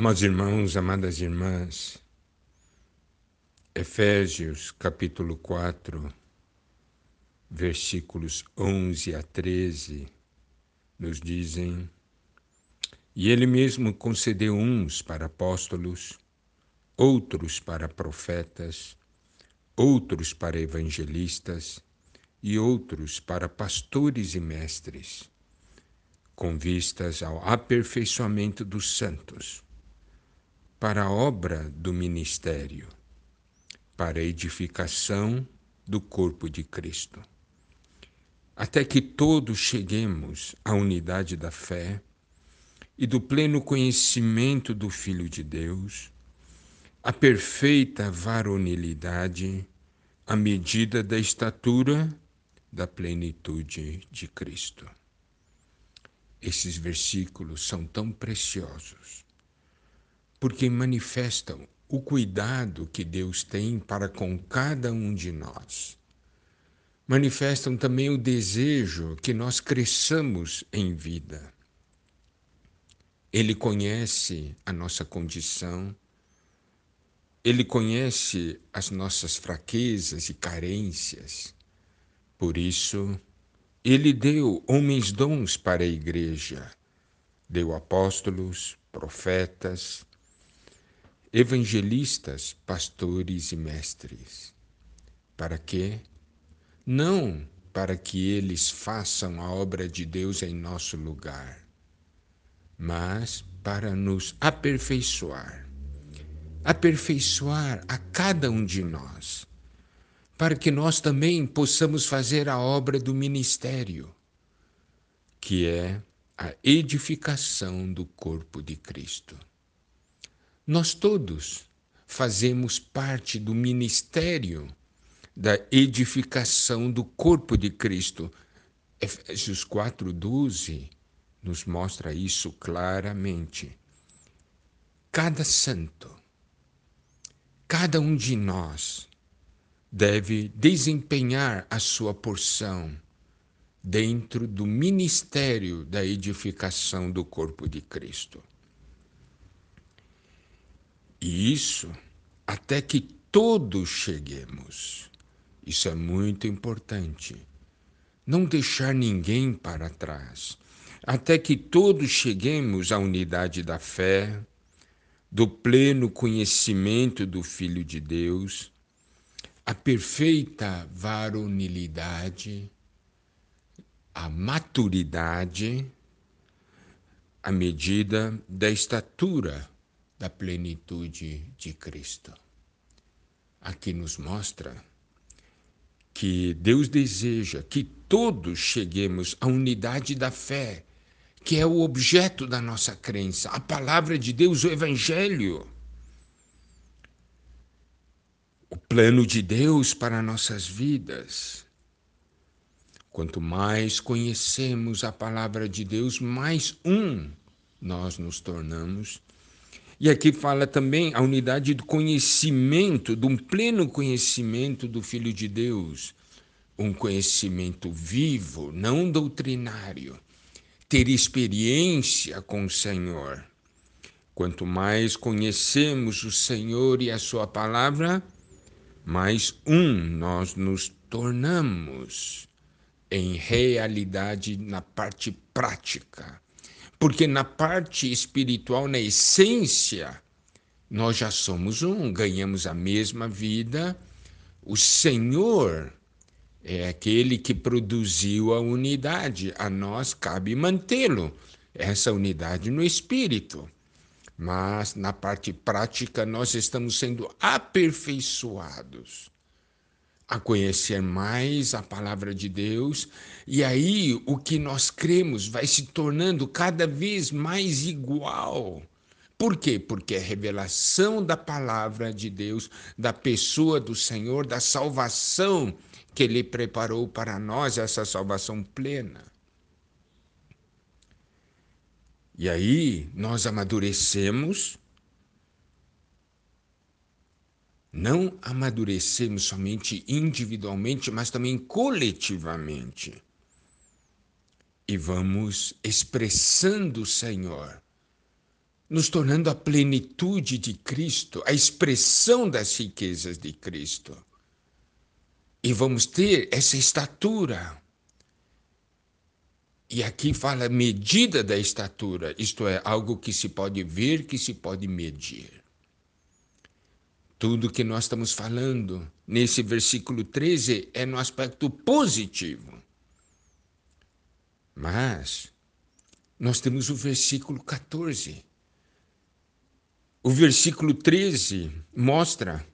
Amados irmãos, amadas irmãs, Efésios capítulo 4, versículos 11 a 13, nos dizem: E ele mesmo concedeu uns para apóstolos, outros para profetas, outros para evangelistas e outros para pastores e mestres, com vistas ao aperfeiçoamento dos santos para a obra do ministério, para a edificação do corpo de Cristo. Até que todos cheguemos à unidade da fé e do pleno conhecimento do Filho de Deus, à perfeita varonilidade, à medida da estatura da plenitude de Cristo. Esses versículos são tão preciosos porque manifestam o cuidado que Deus tem para com cada um de nós. Manifestam também o desejo que nós cresçamos em vida. Ele conhece a nossa condição, ele conhece as nossas fraquezas e carências. Por isso, ele deu homens dons para a igreja, deu apóstolos, profetas, evangelistas, pastores e mestres. Para quê? Não para que eles façam a obra de Deus em nosso lugar, mas para nos aperfeiçoar. Aperfeiçoar a cada um de nós, para que nós também possamos fazer a obra do ministério, que é a edificação do corpo de Cristo. Nós todos fazemos parte do ministério da edificação do corpo de Cristo. Efésios 4:12 nos mostra isso claramente. Cada santo, cada um de nós deve desempenhar a sua porção dentro do ministério da edificação do corpo de Cristo. E isso até que todos cheguemos. Isso é muito importante. Não deixar ninguém para trás. Até que todos cheguemos à unidade da fé, do pleno conhecimento do Filho de Deus, a perfeita varonilidade, a maturidade, à medida da estatura da plenitude de Cristo. Aqui nos mostra que Deus deseja que todos cheguemos à unidade da fé, que é o objeto da nossa crença, a palavra de Deus, o Evangelho. O plano de Deus para nossas vidas. Quanto mais conhecemos a palavra de Deus, mais um nós nos tornamos e aqui fala também a unidade do conhecimento, de um pleno conhecimento do Filho de Deus. Um conhecimento vivo, não doutrinário. Ter experiência com o Senhor. Quanto mais conhecemos o Senhor e a Sua palavra, mais um nós nos tornamos em realidade na parte prática porque na parte espiritual, na essência, nós já somos um, ganhamos a mesma vida. O Senhor é aquele que produziu a unidade, a nós cabe mantê-lo, essa unidade no espírito. Mas na parte prática, nós estamos sendo aperfeiçoados a conhecer mais a palavra de Deus, e aí o que nós cremos vai se tornando cada vez mais igual. Por quê? Porque é revelação da palavra de Deus, da pessoa do Senhor, da salvação que Ele preparou para nós, essa salvação plena. E aí nós amadurecemos não amadurecemos somente individualmente, mas também coletivamente. E vamos expressando o Senhor nos tornando a plenitude de Cristo, a expressão das riquezas de Cristo. E vamos ter essa estatura. E aqui fala medida da estatura, isto é, algo que se pode ver, que se pode medir. Tudo que nós estamos falando nesse versículo 13 é no aspecto positivo. Mas nós temos o versículo 14 o versículo 13 mostra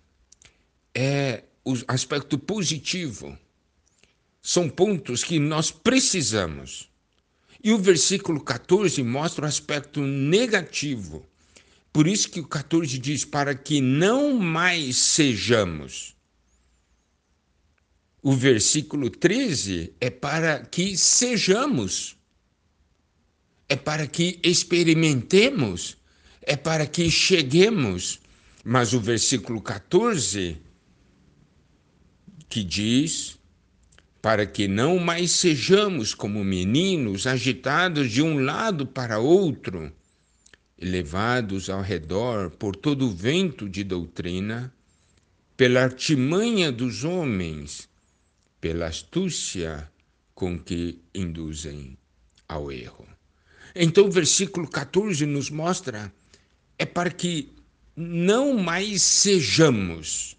é, o aspecto positivo. São pontos que nós precisamos. E o versículo 14 mostra o aspecto negativo. Por isso que o 14 diz: para que não mais sejamos. O versículo 13 é para que sejamos. É para que experimentemos é para que cheguemos. Mas o versículo 14, que diz: para que não mais sejamos como meninos agitados de um lado para outro, levados ao redor por todo o vento de doutrina, pela artimanha dos homens, pela astúcia com que induzem ao erro. Então, o versículo 14 nos mostra é para que não mais sejamos.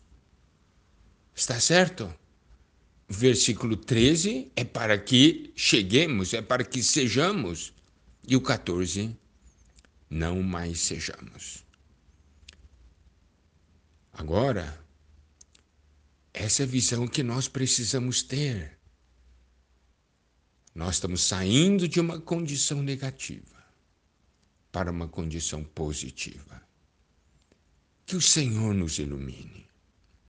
Está certo? Versículo 13 é para que cheguemos, é para que sejamos. E o 14, não mais sejamos. Agora, essa é a visão que nós precisamos ter. Nós estamos saindo de uma condição negativa para uma condição positiva. Que o Senhor nos ilumine.